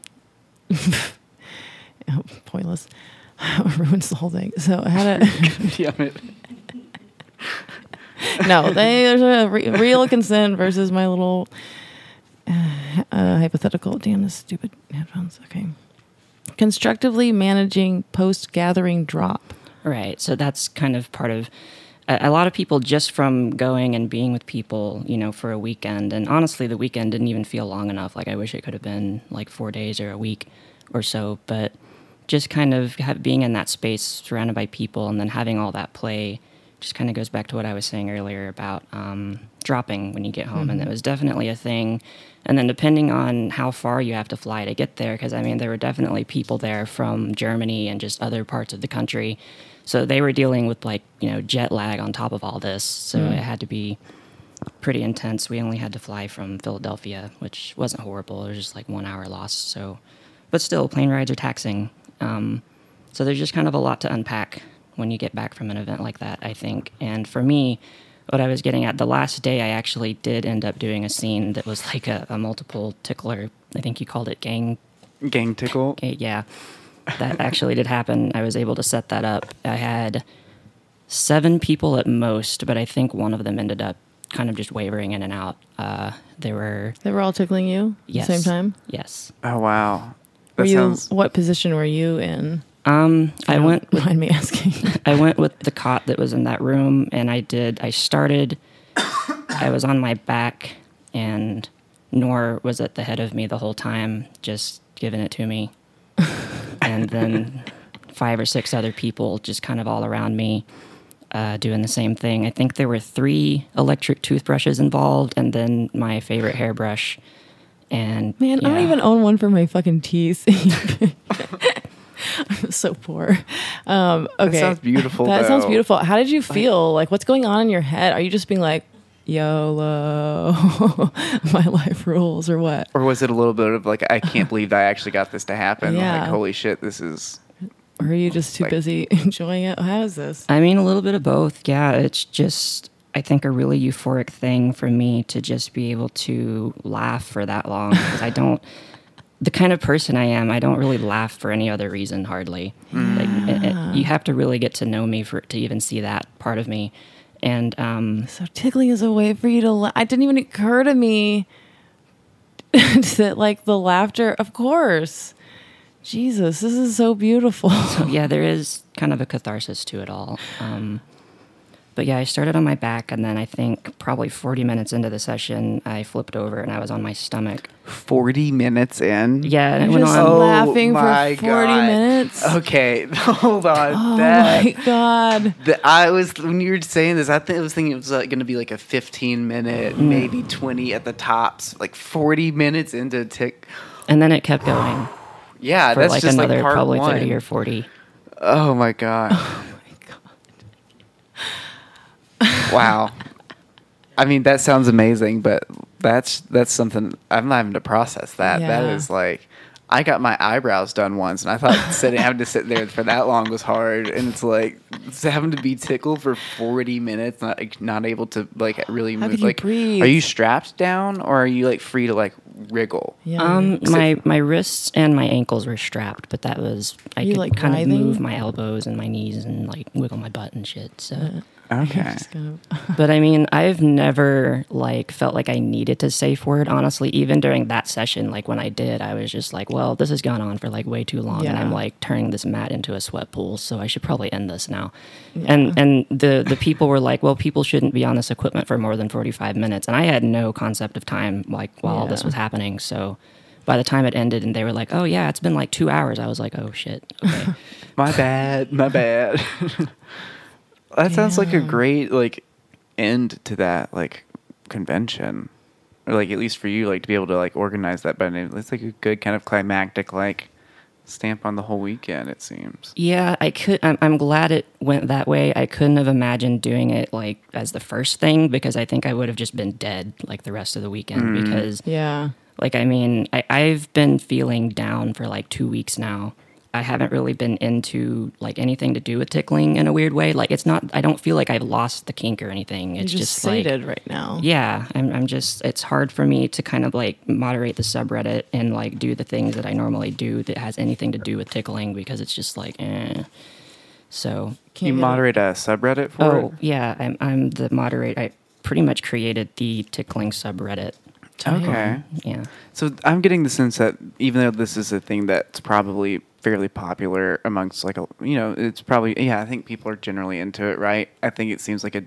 oh, pointless. ruins the whole thing. So I had a. Damn it. No, they, there's a re- real consent versus my little uh, uh, hypothetical. Damn, this stupid headphones. Okay. Constructively managing post gathering drop. Right. So that's kind of part of a, a lot of people just from going and being with people, you know, for a weekend. And honestly, the weekend didn't even feel long enough. Like I wish it could have been like four days or a week or so. But just kind of have, being in that space surrounded by people and then having all that play just kind of goes back to what I was saying earlier about um, dropping when you get home. And that was definitely a thing. And then depending on how far you have to fly to get there, because I mean, there were definitely people there from Germany and just other parts of the country. So they were dealing with like, you know, jet lag on top of all this. So it had to be pretty intense. We only had to fly from Philadelphia, which wasn't horrible. It was just like one hour lost. So, but still, plane rides are taxing. Um, so there's just kind of a lot to unpack when you get back from an event like that, I think. And for me, what I was getting at the last day, I actually did end up doing a scene that was like a, a multiple tickler. I think you called it gang. Gang tickle. ga- Yeah, that actually did happen. I was able to set that up. I had seven people at most, but I think one of them ended up kind of just wavering in and out. Uh, they were They were all tickling you at the same time. Yes. Oh wow. Were you? sounds What position were you in? Um, I Don't went with Mind me asking. I went with the cot that was in that room, and I did. I started. I was on my back, and Nor was at the head of me the whole time, just giving it to me. and then five or six other people just kind of all around me, uh, doing the same thing. I think there were three electric toothbrushes involved, and then my favorite hairbrush. And Man, I don't even own one for my fucking teeth. I'm so poor. Um, okay. That sounds beautiful, That sounds beautiful. How did you feel? Like, what's going on in your head? Are you just being like, YOLO, my life rules, or what? or was it a little bit of like I can't believe that I actually got this to happen? Yeah. Like holy shit, this is Or are you just too Like- busy enjoying it? How is this? I mean, a little bit of both. Yeah, it's just, I think, a really euphoric thing for me to just be able to laugh for that long. Because I don't, the kind of person I am, I don't really laugh for any other reason, hardly. Like, it- it- you have to really get to know me for to even see that part of me. And um, So tickling is a way for you to. La- it didn't even occur to me that like the laughter. Of course, Jesus, this is so beautiful. so yeah, there is kind of a catharsis to it all. Um, but yeah, I started on my back, and then I think probably 40 minutes into the session, I flipped over and I was on my stomach. forty minutes in. Yeah, and it You're went just on. laughing for my 40 God. minutes. Okay, hold on. Oh that, my god! that I was when you were saying this, I think I was thinking it was like, going to be like a fifteen minute, Mm. maybe twenty at the tops, like forty minutes into tick. And then it kept going. Yeah, for that's like just another like part probably one. 30 or 40. Oh my god! wow. I mean, that sounds amazing, but that's that's something I'm not having to process. That that Yeah. is like, I got my eyebrows done once, and I thought sitting having to sit there for that long was hard, and it's like it's having to be tickled for 40 minutes, not like, not able to like really How move. could you like, breathe? are you strapped down, or are you like free to like wriggle? Yeah. Um, my my wrists and my ankles were strapped, but that was I could like, kind writhing? of move my elbows and my knees and like wiggle my butt and shit. So, Okay. But I mean, I've never like felt like I needed to safe word. Honestly, even during that session, like when I did, I was just like, well, this has gone on for like way too long, and I'm like turning this mat into a sweat pool, so I should probably end this now. And and the the people were like, well, people shouldn't be on this equipment for more than 45 minutes, and I had no concept of time like while all this was happening, so. By the time it ended, and they were like, "Oh yeah, it's been like two hours," I was like, "Oh shit." Okay. My bad. My bad. that sounds like a great like end to that like convention, or like at least for you, like to be able to like organize that. But it's like a good kind of climactic like stamp on the whole weekend. It seems. Yeah, I could. I'm, I'm glad it went that way. I couldn't have imagined doing it like as the first thing because I think I would have just been dead like the rest of the weekend. Mm. Because yeah. Like, I mean, I, I've been feeling down for like two weeks now. I haven't really been into like anything to do with tickling in a weird way. Like, it's not. I don't feel like I've lost the kink or anything. You're It's just, just, like sated right now. yeah, I'm, I'm just, it's hard for me to kind of like moderate the subreddit and like do the things that I normally do that has anything to do with tickling because it's just like, eh. So, Can't you moderate a subreddit for oh, it? yeah, I'm, I'm the moderate. I pretty much created the tickling subreddit. Okay. Yeah. So I'm getting the sense that even though this is a thing that's probably fairly popular amongst like a, you know, it's probably yeah, I think people are generally into it, right? I think it seems like a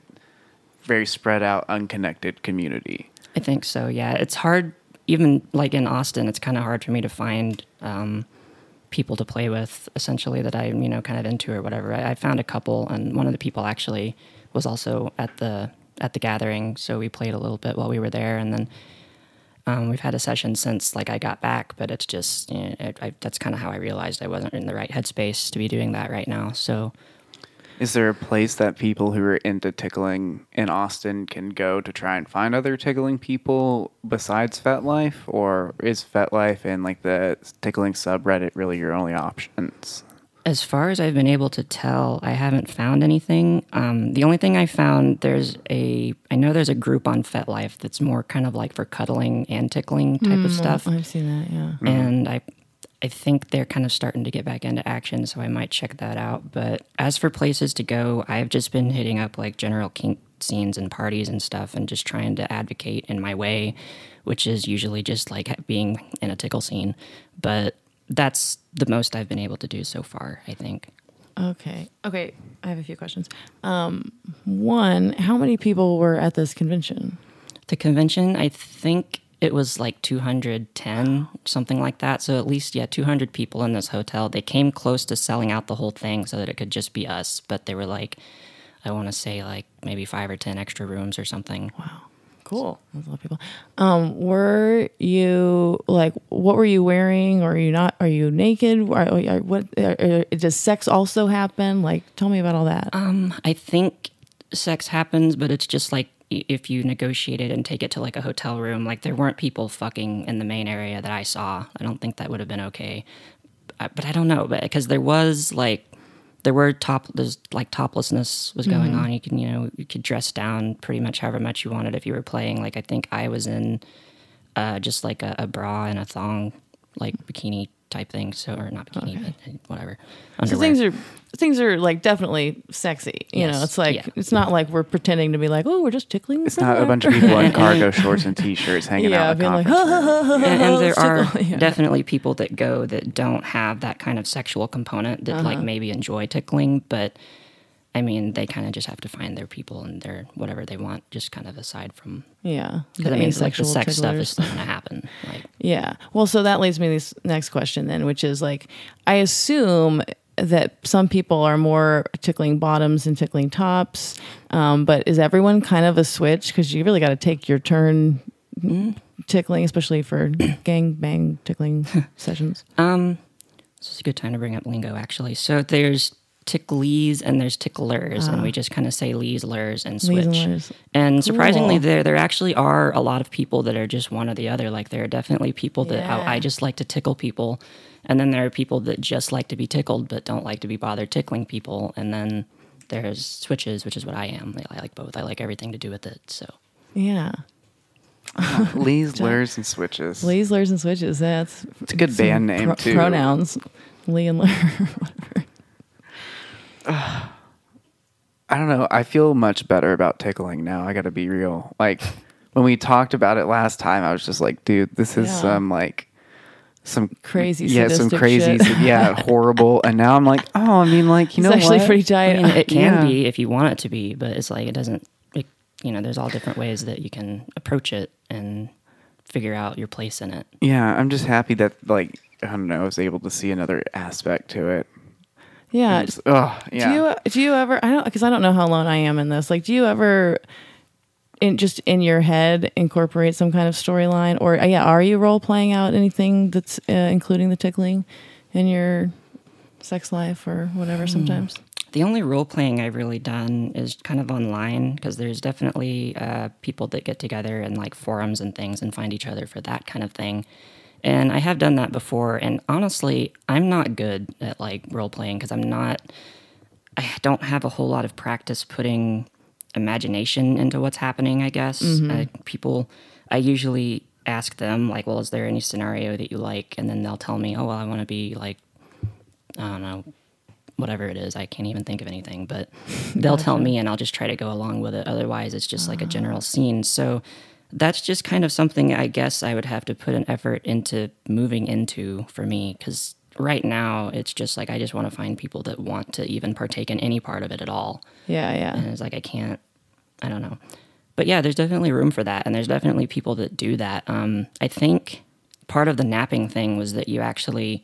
very spread out, unconnected community. I think so. Yeah, it's hard. Even like in Austin, it's kind of hard for me to find um, people to play with. Essentially, that I'm you know kind of into or whatever. I, I found a couple, and one of the people actually was also at the at the gathering, so we played a little bit while we were there, and then um, we've had a session since like I got back. But it's just you know, it, I, that's kind of how I realized I wasn't in the right headspace to be doing that right now. So Is there a place that people who are into tickling in Austin can go to try and find other tickling people besides FetLife, or is FetLife and like the tickling subreddit really your only options? As far as I've been able to tell, I haven't found anything. Um, the only thing I found there's a I know there's a group on FetLife that's more kind of like for cuddling and tickling type of stuff, I've seen that. Yeah. and I I think they're kind of starting to get back into action, so I might check that out. But as for places to go, I've just been hitting up like general kink scenes and parties and stuff, and just trying to advocate in my way, which is usually just like being in a tickle scene. But that's the most I've been able to do so far. I think. Okay. Okay. I have a few questions. Um, one, how many people were at this convention? The convention, I think it was like 210, something like that. So at least, yeah, 200 people in this hotel. They came close to selling out the whole thing so that it could just be us, but they were like, I want to say like maybe five or 10 extra rooms or something. Wow. Cool. That's a lot of people. Um, were you like, what were you wearing? Are you not? Are you naked? Or, or- what? Or, does sex also happen? Like, tell me about all that. Um, I think sex happens, but it's just like if you negotiate it and take it to like a hotel room, like there weren't people fucking in the main area that I saw. I don't think that would have been okay. Uh, But I don't know, but because there was like there were top there's like toplessness was going on. You can you know you could dress down pretty much however much you wanted if you were playing. Like I think I was in uh, just like a, a bra and a thong, like bikini type thing. So or not bikini, but uh, whatever. so things are things are like definitely sexy. You know, it's like Yeah. it's not like we're pretending to be like, oh, we're just tickling. It's not a bunch of people in cargo shorts and t-shirts hanging Yeah, out. in the being like, conference and, and there are yeah. definitely people that go that don't have that kind of sexual component that Uh-huh. like maybe enjoy tickling but i mean they kind of just have to find their people and their whatever they want just kind of aside from Yeah, because i mean like the sex stuff is still gonna happen like Yeah. Well, so that leads me to this next question then, which is like, I assume that some people are more tickling bottoms and tickling tops, um, but is everyone kind of a switch? Because you really got to take your turn tickling, especially for gang bang tickling sessions. um this is a good time to bring up lingo actually so there's ticklees and there's ticklers and we just kind of say lees lurs and switch Ah. And lurs. and surprisingly Cool. there there actually are a lot of people that are just one or the other like there are definitely people that Yeah. oh, I just like to tickle people and then there are people that just like to be tickled but don't like to be bothered tickling people and then there's switches which is what I am I like both I like everything to do with it so Yeah. Lee's, lures, and switches. Lees, lurs, and switches. That's It's a good band name pro- too. Pronouns. Lee and lur. I don't know. I feel much better about tickling now. I got to be real. Like when we talked about it last time, I was just like, dude, this is Yeah. some like some Crazy yeah, some crazy, shit. yeah, horrible. And now I'm like, oh, I mean, like you It's know actually what? pretty I tight. mean it can Yeah. be if you want it to be but it's like it doesn't it, you know there's all different ways that you can approach it and figure out your place in it yeah, I'm just happy that like I don't know, I was able to see another aspect to it. Yeah. It's- oh, yeah. Do you do you ever? I don't because I don't know how alone I am in this. Like, do you ever, in just in your head, incorporate some kind of storyline, or uh, yeah, are you role playing out anything that's uh, including the tickling in your sex life or whatever? Sometimes. the only role playing I've really done is kind of online because there's definitely uh, people that get together in like forums and things and find each other for that kind of thing. And I have done that before. And honestly, I'm not good at like role playing because I'm not, I don't have a whole lot of practice putting imagination into what's happening, I guess. Uh, people, I usually ask them, like, well, is there any scenario that you like? And then they'll tell me, oh, well, I want to be like, I don't know, whatever it is. I can't even think of anything, but they'll tell me and I'll just try to go along with it. Otherwise, it's just like a general scene. So that's just kind of something I guess I would have to put an effort into moving into for me because right now it's just like I just want to find people that want to even partake in any part of it at all. Yeah, yeah. And it's like I can't, I don't know. But yeah, there's definitely room for that, and there's definitely people that do that. Um, I think part of the napping thing was that you actually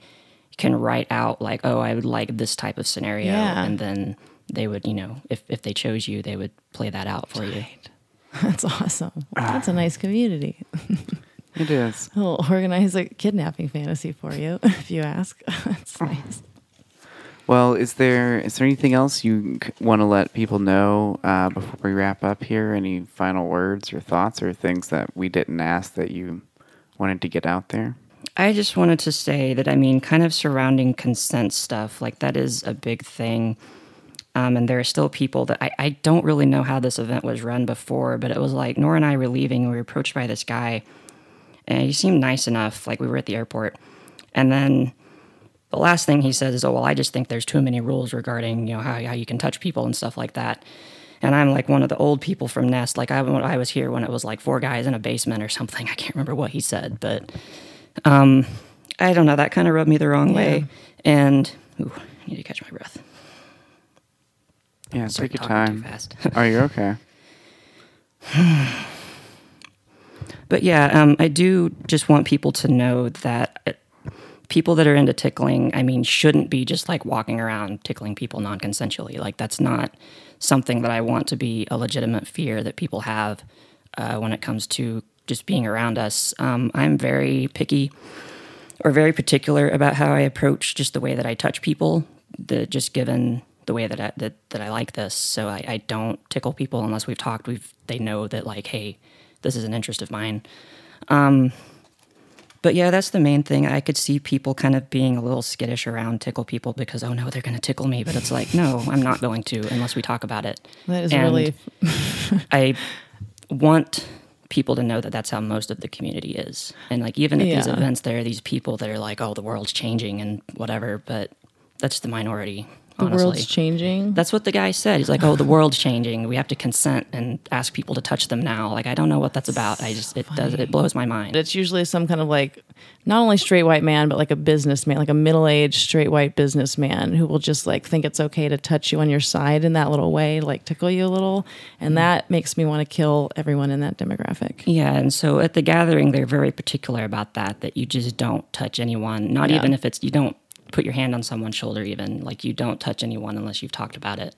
can write out like, oh, I would like this type of scenario, Yeah. and then they would, you know, if if they chose you, they would play that out for you. That's awesome. That's a nice community. It is. We'll organize a kidnapping fantasy for you if you ask. That's nice. Well, is there is there anything else you want to let people know uh, before we wrap up here? Any final words or thoughts or things that we didn't ask that you wanted to get out there? I just wanted to say that I mean, kind of surrounding consent stuff, like that is a big thing. Um, and there are still people that I, I don't really know how this event was run before, but it was like Nora and I were leaving. and We were approached by this guy, and he seemed nice enough. Like we were at the airport, and then the last thing he says is, "Oh well, I just think there's too many rules regarding you know how how you can touch people and stuff like that." And I'm like one of the old people from Nest. Like I, I was here when it was like four guys in a basement or something. I can't remember what he said, but um, I don't know. That kind of rubbed me the wrong way. And ooh, I need to catch my breath. Yeah, take your time. Are you okay? But yeah, um, I do just want people to know that uh, people that are into tickling, I mean, shouldn't be just like walking around tickling people non consensually. Like, that's not something that I want to be a legitimate fear that people have uh, when it comes to just being around us. Um, I'm very picky or very particular about how I approach just the way that I touch people, the, just given the way that I, that, that I like this. So I, I don't tickle people unless we've talked. We've they know that like, hey, this is an interest of mine. Um, but yeah, that's the main thing. I could see people kind of being a little skittish around tickle people because oh no, they're going to tickle me. But it's like no, I'm not going to unless we talk about it. That is And really I want people to know that that's how most of the community is. And like even at these events, there are these people that are like, oh, the world's changing and whatever. But that's the minority. The honestly. world's changing. That's what the guy said. He's like, "Oh, the world's changing. We have to consent and ask people to touch them now." Like, I don't know what that's about. I just it does it blows my mind. It's usually some kind of like not only straight white man, but like a businessman, like a middle aged straight white businessman who will just like think it's okay to touch you on your side in that little way, like tickle you a little. And mm. that makes me want to kill everyone in that demographic. Yeah, and so at the gathering, they're very particular about that. That you just don't touch anyone, not Yeah. even if it's you don't put your hand on someone's shoulder, even like you don't touch anyone unless you've talked about it.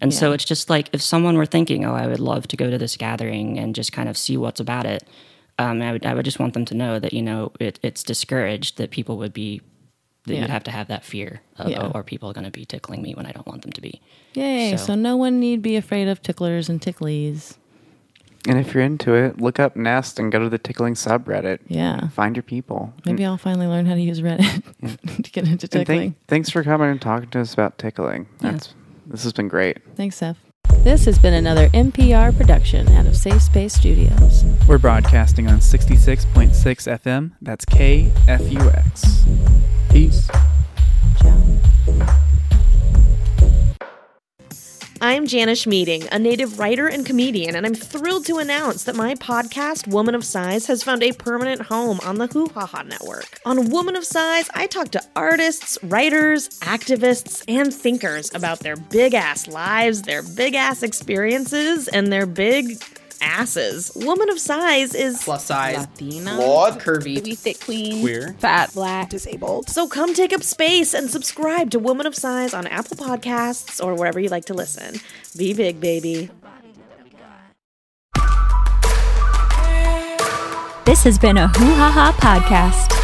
And so it's just like if someone were thinking, "Oh, I would love to go to this gathering and just kind of see what's about it," um, I would I would just want them to know that you know it, it's discouraged that people would be that Yeah. you'd have to have that fear of, Yeah. oh, are people going to be tickling me when I don't want them to be. Yay. So- So, no one need be afraid of ticklers and ticklies. And if you're into it, look up Nest and go to the tickling subreddit. Yeah. Find your people. Maybe I'll finally learn how to use Reddit to get into tickling. thank, thanks for coming and talking to us about tickling. That's this has been great. Thanks, Seth. This has been another NPR production out of Safe Space Studios. We're broadcasting on 66.6 FM. That's KFUX. Peace. Ciao. I'm Janish Meeting, a native writer and comedian, and I'm thrilled to announce that my podcast, Woman of Size, has found a permanent home on the Hoo Ha Ha Network. On Woman of Size, I talk to artists, writers, activists, and thinkers about their big ass lives, their big ass experiences, and their big asses. Woman of Size is plus size, Latina, flawed, curvy, we thick queen, queer. fat, black, disabled. So come take up space and subscribe to Woman of Size on Apple Podcasts or wherever you like to listen. Be big, baby. This has been a Hoo Ha Ha podcast.